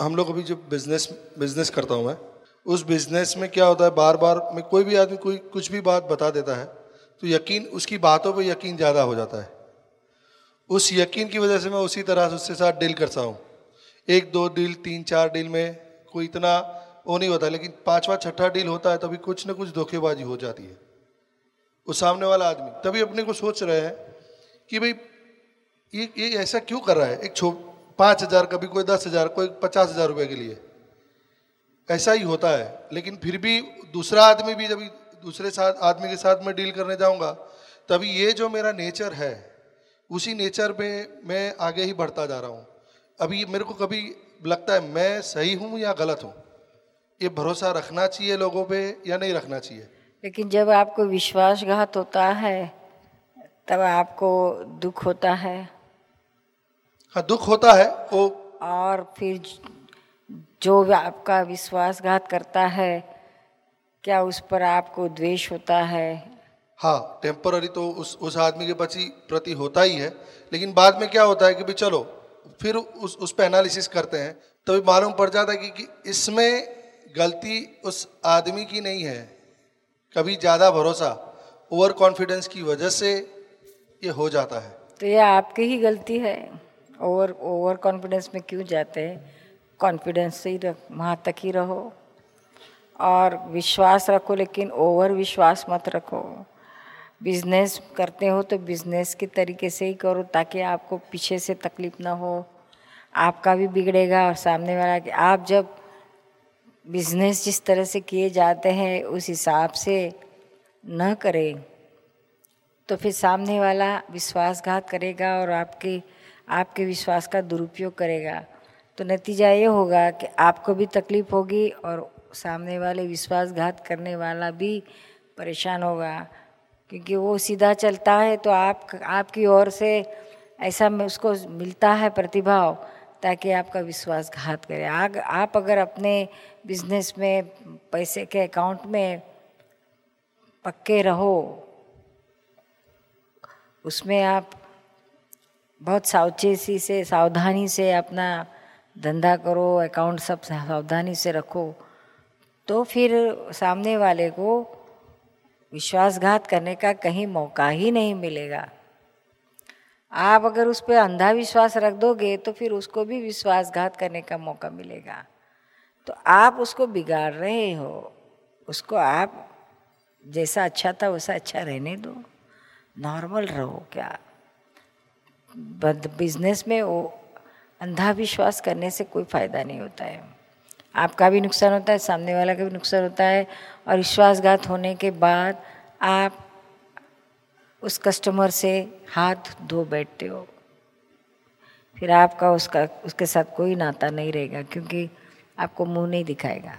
हम लोग अभी जो बिज़नेस बिज़नेस करता हूँ मैं, उस बिज़नेस में क्या होता है बार बार में कोई भी आदमी कोई, कुछ भी बात बता देता है तो यकीन, उसकी बातों पे यकीन ज़्यादा हो जाता है। उस यकीन की वजह से मैं उसी तरह से उसके साथ डील करता हूँ। एक, दो डील तीन, चार डील में कोई इतना वो नहीं होता, लेकिन पांचवा, छठा डील होता है, तभी कुछ ना कुछ धोखेबाजी हो जाती है। वो सामने वाला आदमी, तभी अपने को सोच रहे हैं कि भाई, ये ये ऐसा क्यों कर रहा है? एक छो पाँच हज़ार, कभी कोई दस हज़ार, कोई पचास हज़ार रुपये के लिए। ऐसा ही होता है, लेकिन फिर भी दूसरा आदमी भी जब दूसरे साथ, आदमी के साथ मैं डील करने जाऊँगा, तभी ये जो मेरा नेचर है, उसी नेचर पे मैं आगे ही बढ़ता जा रहा हूँ। अभी मेरे को कभी लगता है मैं सही हूँ या गलत हूँ? ये भरोसा रखना चाहिए लोगों पे या नहीं रखना चाहिए? लेकिन जब आपको विश्वासघात होता है, तब आपको दुख होता है। हाँ दुख होता है वो और फिर जो आपका विश्वासघात करता है क्या उस पर आपको द्वेष होता है? हाँ टेम्पररी तो उस उस आदमी के पति प्रति होता ही है लेकिन बाद में क्या होता है कि भाई चलो फिर उस उस पर एनालिसिस करते हैं तभी तो मालूम पड़ जाता है कि, कि इसमें गलती उस आदमी की नहीं है। कभी ज़्यादा भरोसा ओवर कॉन्फिडेंस की वजह से ये हो जाता है। तो ये आपकी ही गलती है। ओवर ओवर कॉन्फिडेंस में क्यों जाते हैं? कॉन्फिडेंस से ही रख वहाँ तक ही रहो। और विश्वास रखो, लेकिन ओवर विश्वास मत रखो। बिज़नेस करते हो तो बिज़नेस के तरीके से ही करो, ताकि आपको पीछे से तकलीफ़ ना हो। आपका भी बिगड़ेगा और सामने वाला कि आप जब बिज़नेस जिस तरह से किए जाते हैं, उस हिसाब से न करें तो फिर सामने वाला विश्वासघात करेगा और आपके आपके विश्वास का दुरुपयोग करेगा। तो नतीजा ये होगा कि आपको भी तकलीफ़ होगी और सामने वाले विश्वासघात करने वाला भी परेशान होगा। क्योंकि वो सीधा चलता है तो आप, आपकी ओर से ऐसा में, उसको मिलता है प्रतिभाव ताकि आपका विश्वासघात करे। आग, आप अगर अपने बिज़नेस में, पैसे के अकाउंट में पक्के रहो, उसमें आप बहुत सावचेती से, सावधानी से अपना धंधा करो अकाउंट सब सावधानी से रखो। तो फिर सामने वाले को विश्वासघात करने का कहीं मौका ही नहीं मिलेगा। आप अगर उस पर अंधा विश्वास रख दोगे तो फिर उसको भी विश्वासघात करने का मौका मिलेगा। तो आप उसको बिगाड़ रहे हो। उसको आप जैसा अच्छा था, वैसा अच्छा रहने दो। नॉर्मल रहो क्या? बिज़नेस में वो अंधा विश्वास करने से कोई फ़ायदा नहीं होता है। आपका भी नुकसान होता है, सामने वाला का भी नुकसान होता है और विश्वासघात होने के बाद आप उस कस्टमर से हाथ धो बैठते हो। फिर आपका उसका, उसके साथ कोई नाता नहीं रहेगा क्योंकि आपको मुँह नहीं दिखाएगा।